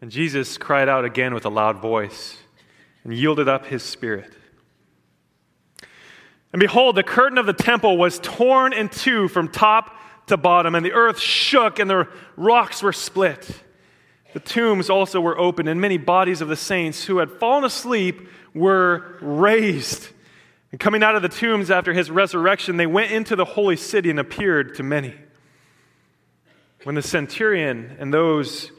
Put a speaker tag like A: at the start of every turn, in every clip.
A: And Jesus cried out again with a loud voice and yielded up his spirit. And behold, the curtain of the temple was torn in two from top to bottom, and the earth shook, and the rocks were split. The tombs also were opened, and many bodies of the saints who had fallen asleep were raised. And coming out of the tombs after his resurrection, they went into the holy city and appeared to many. When the centurion and those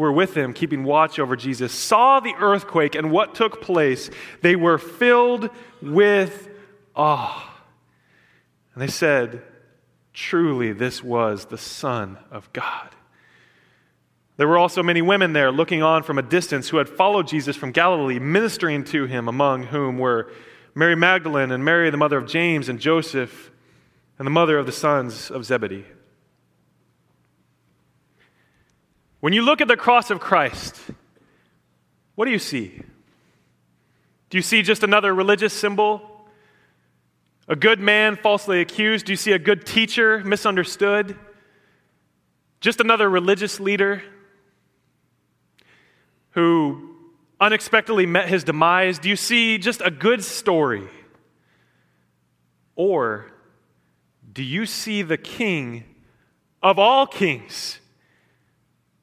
A: were with him, keeping watch over Jesus, saw the earthquake and what took place, they were filled with awe. And they said, Truly, this was the Son of God. There were also many women there looking on from a distance who had followed Jesus from Galilee, ministering to him, among whom were Mary Magdalene and Mary, the mother of James and Joseph, and the mother of the sons of Zebedee. When you look at the cross of Christ, what do you see? Do you see just another religious symbol? A good man falsely accused? Do you see a good teacher misunderstood? Just another religious leader who unexpectedly met his demise? Do you see just a good story? Or do you see the king of all kings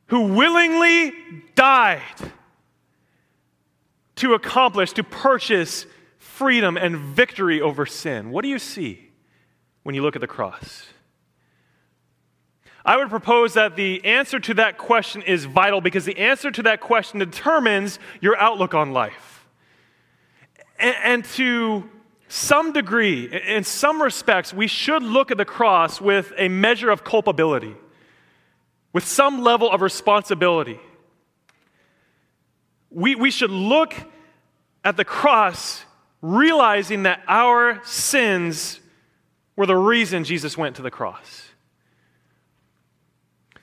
A: who willingly died to accomplish, to purchase freedom and victory over sin? What do you see when you look at the cross? I would propose that the answer to that question is vital because the answer to that question determines your outlook on life. And, and, to some degree, in some respects, we should look at the cross with a measure of culpability, with some level of responsibility. We, we should look at the cross realizing that our sins were the reason Jesus went to the cross.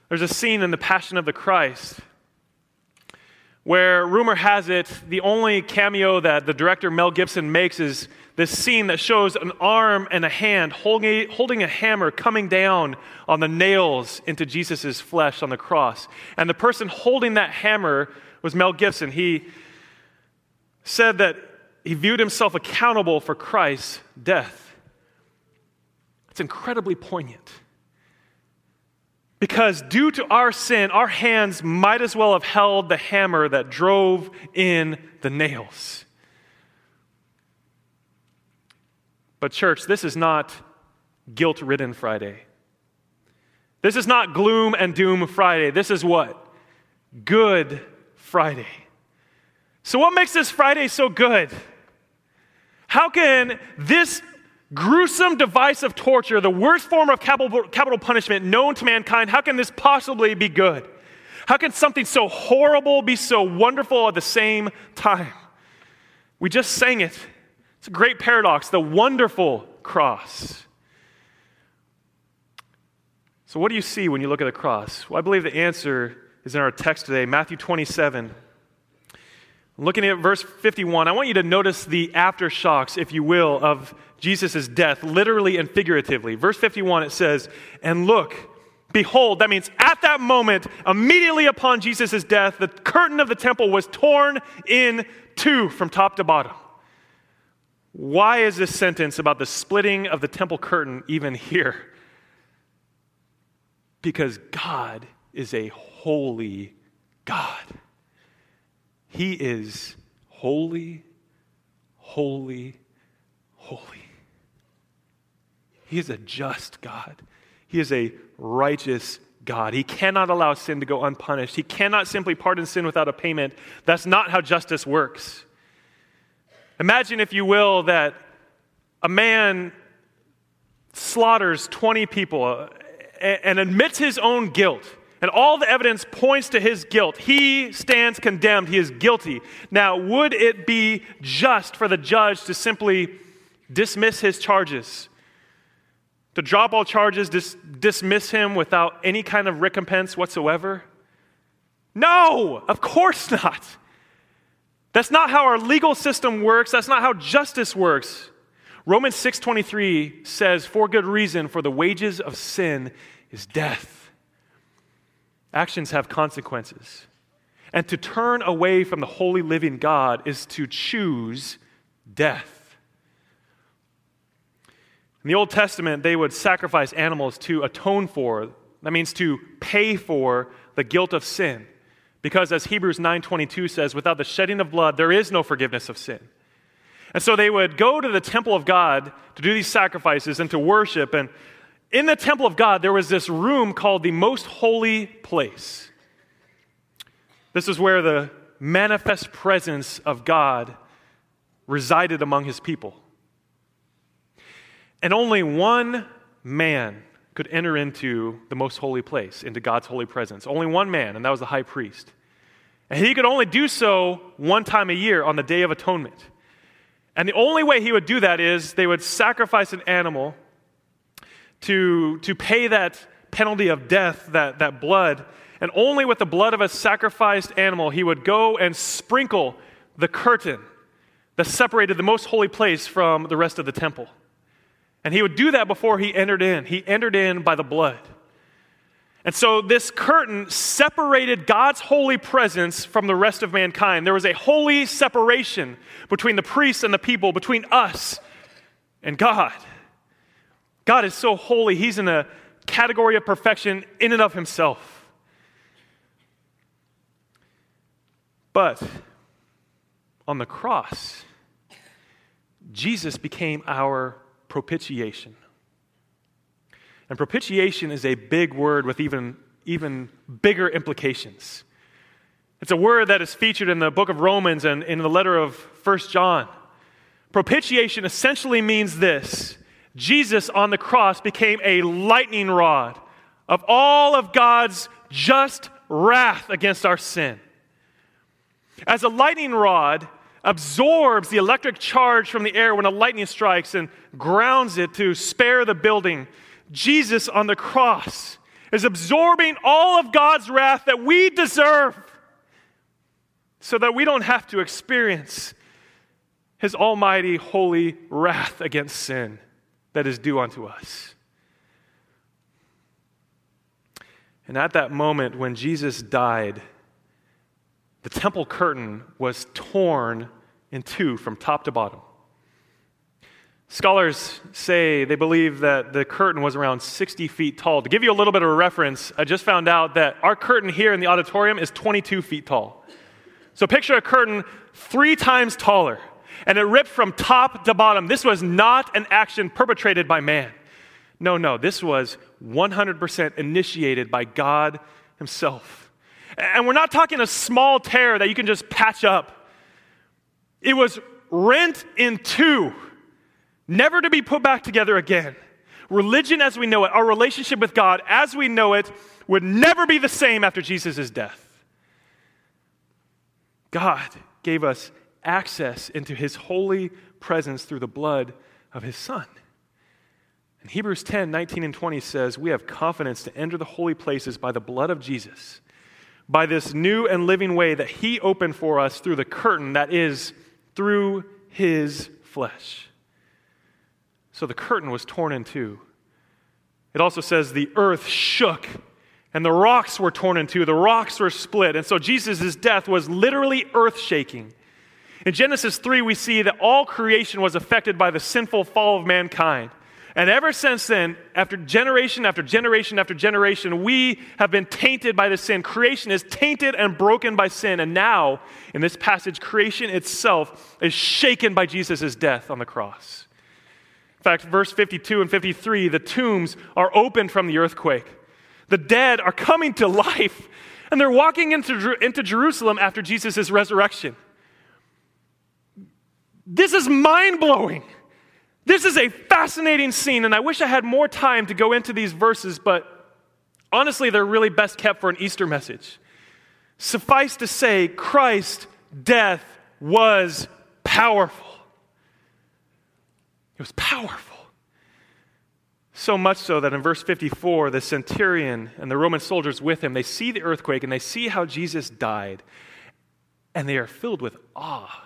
A: There's a scene in The Passion of the Christ where rumor has it the only cameo that the director Mel Gibson makes is this scene that shows an arm and a hand holding a, holding a hammer coming down on the nails into Jesus' flesh on the cross. And the person holding that hammer was Mel Gibson. He said that he viewed himself accountable for Christ's death. It's incredibly poignant. Because due to our sin, our hands might as well have held the hammer that drove in the nails. But, church, this is not guilt ridden Friday. This is not gloom and doom Friday. This is what? Good Friday. So, what makes this Friday so good? How can this gruesome device of torture, the worst form of capital, capital punishment known to mankind, how can this possibly be good? How can something so horrible be so wonderful at the same time? We just sang it. It's a great paradox, the wonderful cross. So, what do you see when you look at the cross? Well, I believe the answer is in our text today, Matthew 27. Looking at verse 51, I want you to notice the aftershocks, if you will, of Jesus' death, literally and figuratively. Verse 51, it says, And look, behold, that means at that moment, immediately upon Jesus' death, the curtain of the temple was torn in two from top to bottom. Why is this sentence about the splitting of the temple curtain even here? Because God is a holy God. He is holy, holy, holy. He is a just God. He is a righteous God. He cannot allow sin to go unpunished. He cannot simply pardon sin without a payment. That's not how justice works. Imagine, if you will, that a man slaughters 20 people uh, and admits his own guilt, and all the evidence points to his guilt. He stands condemned. He is guilty. Now, would it be just for the judge to simply dismiss his charges to drop all charges, dis- dismiss him without any kind of recompense whatsoever? No, of course not. That's not how our legal system works. That's not how justice works. Romans 6:23 says, "For good reason, for the wages of sin is death." Actions have consequences. And to turn away from the holy living God is to choose death. In the Old Testament, they would sacrifice animals to atone for, that means to pay for the guilt of sin. Because as Hebrews 9:22 says, without the shedding of blood there is no forgiveness of sin. And so they would go to the temple of God to do these sacrifices and to worship and in the temple of God there was this room called the most holy place. This is where the manifest presence of God resided among his people. And only one man could enter into the most holy place, into God's holy presence. Only one man, and that was the high priest. And he could only do so one time a year on the Day of Atonement. And the only way he would do that is they would sacrifice an animal to, to pay that penalty of death, that, that blood. And only with the blood of a sacrificed animal, he would go and sprinkle the curtain that separated the most holy place from the rest of the temple. And he would do that before he entered in. He entered in by the blood. And so this curtain separated God's holy presence from the rest of mankind. There was a holy separation between the priests and the people, between us and God. God is so holy, He's in a category of perfection in and of Himself. But on the cross, Jesus became our propitiation. And propitiation is a big word with even, even bigger implications. It's a word that is featured in the book of Romans and in the letter of First John. Propitiation essentially means this Jesus on the cross became a lightning rod of all of God's just wrath against our sin. As a lightning rod, absorbs the electric charge from the air when a lightning strikes and grounds it to spare the building. Jesus on the cross is absorbing all of God's wrath that we deserve so that we don't have to experience his almighty, holy wrath against sin that is due unto us. And at that moment when Jesus died, the temple curtain was torn in two from top to bottom. Scholars say they believe that the curtain was around 60 feet tall. To give you a little bit of a reference, I just found out that our curtain here in the auditorium is 22 feet tall. So picture a curtain three times taller, and it ripped from top to bottom. This was not an action perpetrated by man. No, no, this was 100% initiated by God Himself. And we're not talking a small tear that you can just patch up. It was rent in two, never to be put back together again. Religion as we know it, our relationship with God as we know it, would never be the same after Jesus' death. God gave us access into his holy presence through the blood of his Son. And Hebrews 10 19 and 20 says, We have confidence to enter the holy places by the blood of Jesus by this new and living way that He opened for us through the curtain that is through His flesh. So the curtain was torn in two. It also says the earth shook and the rocks were torn in two. The rocks were split. And so Jesus' death was literally earth shaking. In Genesis 3, we see that all creation was affected by the sinful fall of mankind. And ever since then, after generation after generation after generation, we have been tainted by the sin. Creation is tainted and broken by sin. And now, in this passage, creation itself is shaken by Jesus' death on the cross. In fact, verse 52 and 53 the tombs are opened from the earthquake. The dead are coming to life, and they're walking into, into Jerusalem after Jesus' resurrection. This is mind blowing. This is a fascinating scene, and I wish I had more time to go into these verses, but honestly, they're really best kept for an Easter message. Suffice to say, Christ's death was powerful. It was powerful. So much so that in verse 54, the centurion and the Roman soldiers with him, they see the earthquake and they see how Jesus died, and they are filled with awe.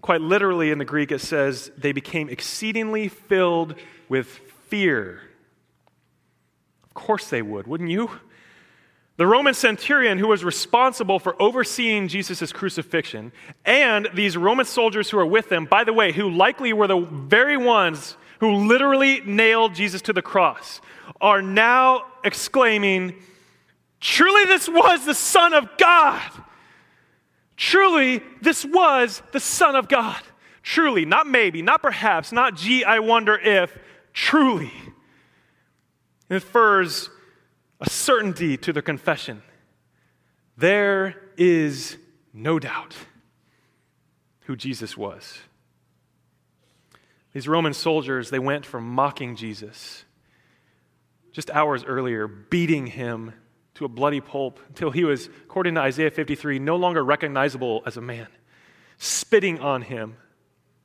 A: Quite literally in the Greek, it says, they became exceedingly filled with fear. Of course they would, wouldn't you? the Roman centurion who was responsible for overseeing Jesus' crucifixion, and these Roman soldiers who are with them, by the way, who likely were the very ones who literally nailed Jesus to the cross, are now exclaiming, Truly, this was the Son of God. Truly, this was the Son of God. Truly, not maybe, not perhaps, not gee, I wonder if, truly. It infers a certainty to their confession. There is no doubt who Jesus was. These Roman soldiers, they went from mocking Jesus just hours earlier, beating him to a bloody pulp until he was, according to Isaiah 53, no longer recognizable as a man, spitting on him,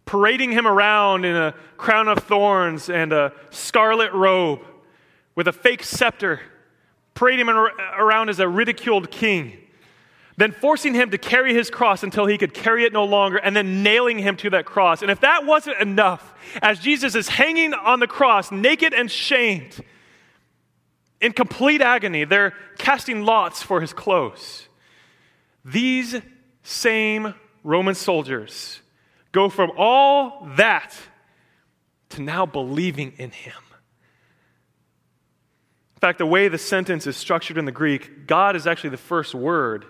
A: parading him around in a crown of thorns and a scarlet robe with a fake scepter parading him around as a ridiculed king, then forcing him to carry his cross until he could carry it no longer, and then nailing him to that cross. And if that wasn't enough, as Jesus is hanging on the cross, naked and shamed, in complete agony, they're casting lots for his clothes. These same Roman soldiers go from all that to now believing in him In fact, the way the sentence is structured in the Greek, God is actually the first word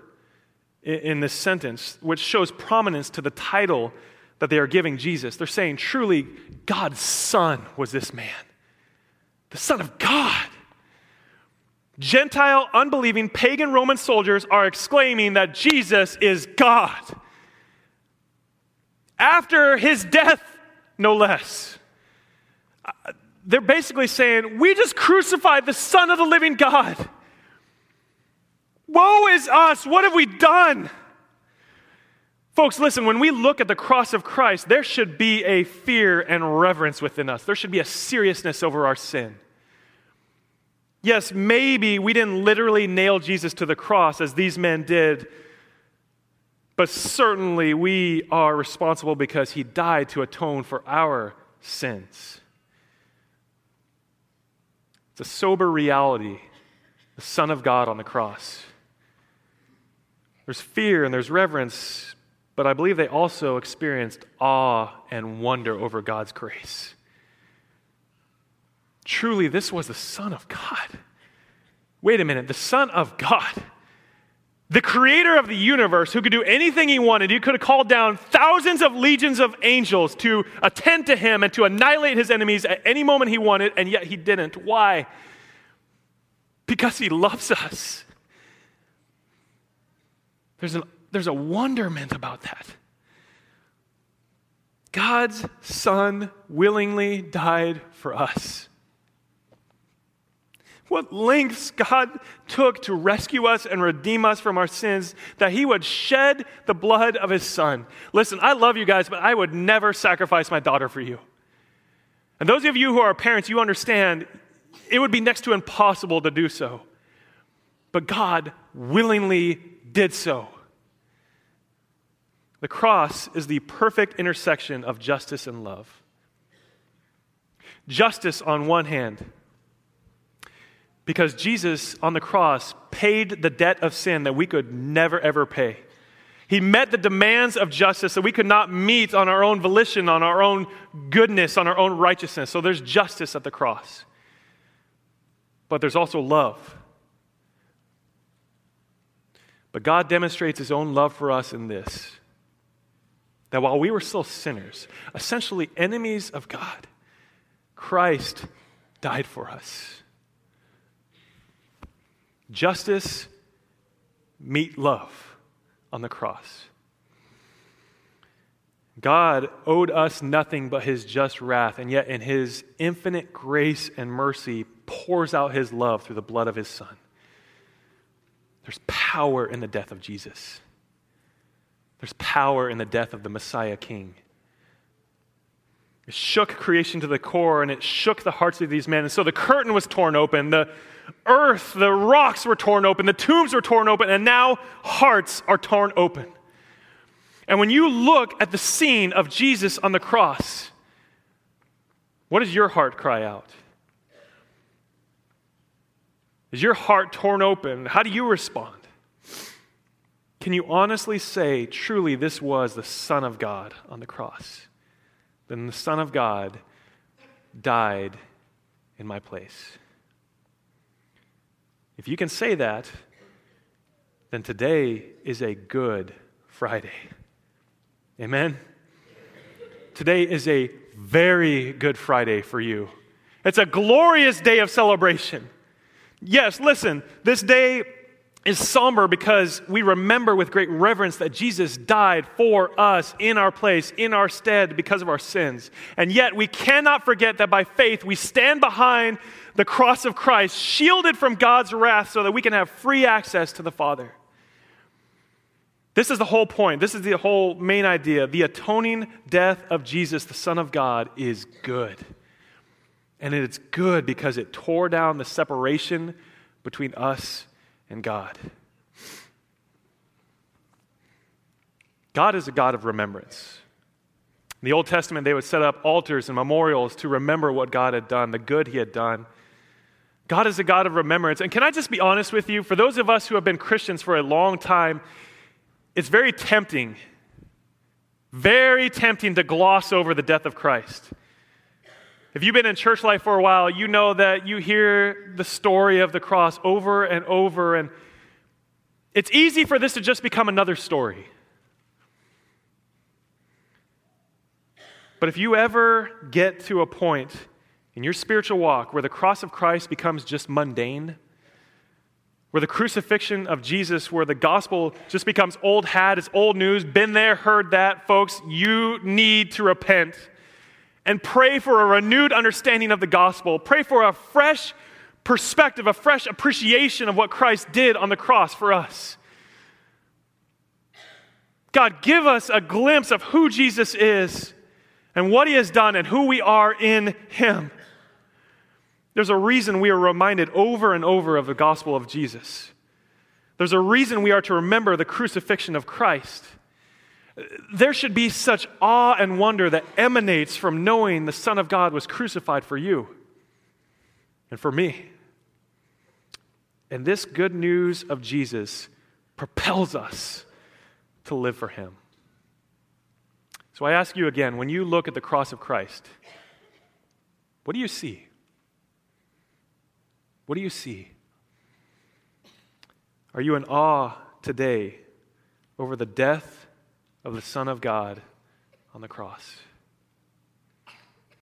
A: in, this sentence, which shows prominence to the title that they are giving Jesus. They're saying, truly, God's Son was this man, the Son of God. Gentile, unbelieving, pagan Roman soldiers are exclaiming that Jesus is God. After his death, no less uh, they're basically saying, We just crucified the Son of the living God. Woe is us. What have we done? Folks, listen, when we look at the cross of Christ, there should be a fear and reverence within us. There should be a seriousness over our sin. Yes, maybe we didn't literally nail Jesus to the cross as these men did, but certainly we are responsible because he died to atone for our sins. It's a sober reality the Son of God on the cross. There's fear and there's reverence, but I believe they also experienced awe and wonder over God's grace. Truly, this was the Son of God. Wait a minute, the Son of God the creator of the universe, who could do anything he wanted, he could have called down thousands of legions of angels to attend to him and to annihilate his enemies at any moment he wanted, and yet he didn't. Why? Because he loves us. There's, an, there's a wonderment about that. God's Son willingly died for us what lengths God took to rescue us and redeem us from our sins, that He would shed the blood of His Son. Listen, I love you guys, but I would never sacrifice my daughter for you. And those of you who are parents, you understand it would be next to impossible to do so. But God willingly did so. The cross is the perfect intersection of justice and love. Justice on one hand, because Jesus on the cross paid the debt of sin that we could never, ever pay. He met the demands of justice that we could not meet on our own volition, on our own goodness, on our own righteousness. So there's justice at the cross. But there's also love. But God demonstrates his own love for us in this that while we were still sinners, essentially enemies of God, Christ died for us. Justice meet love on the cross. God owed us nothing but his just wrath, and yet in his infinite grace and mercy pours out his love through the blood of his son. There's power in the death of Jesus. There's power in the death of the Messiah King. It shook creation to the core and it shook the hearts of these men. And so the curtain was torn open. The, earth, the rocks were torn open, the tombs were torn open, and now hearts are torn open. And when you look at the scene of Jesus on the cross, what does your heart cry out? Is your heart torn open? How do you respond? Can you honestly say, truly, this was the Son of God on the cross? Then the Son of God died in my place. If you can say that, then today is a good Friday. Amen? Today is a very good Friday for you. It's a glorious day of celebration. Yes, listen, this day is somber because we remember with great reverence that Jesus died for us in our place, in our stead, because of our sins. And yet we cannot forget that by faith we stand behind the cross of Christ, shielded from God's wrath, so that we can have free access to the Father. This is the whole point. This is the whole main idea. The atoning death of Jesus, the Son of God, is good. And it's good because it tore down the separation between us and God. God is a God of remembrance. In the Old Testament, they would set up altars and memorials to remember what God had done, the good He had done. God is a God of remembrance. And can I just be honest with you? For those of us who have been Christians for a long time, it's very tempting, very tempting to gloss over the death of Christ. If you've been in church life for a while, you know that you hear the story of the cross over and over, and it's easy for this to just become another story. But if you ever get to a point in your spiritual walk where the cross of Christ becomes just mundane, where the crucifixion of Jesus, where the gospel just becomes old hat, it's old news, been there, heard that, folks, you need to repent and pray for a renewed understanding of the gospel. Pray for a fresh perspective, a fresh appreciation of what Christ did on the cross for us. God, give us a glimpse of who Jesus is and what he has done and who we are in him. There's a reason we are reminded over and over of the gospel of Jesus. There's a reason we are to remember the crucifixion of Christ. There should be such awe and wonder that emanates from knowing the Son of God was crucified for you and for me. And this good news of Jesus propels us to live for Him. So I ask you again when you look at the cross of Christ, what do you see? What do you see? Are you in awe today over the death of the Son of God on the cross.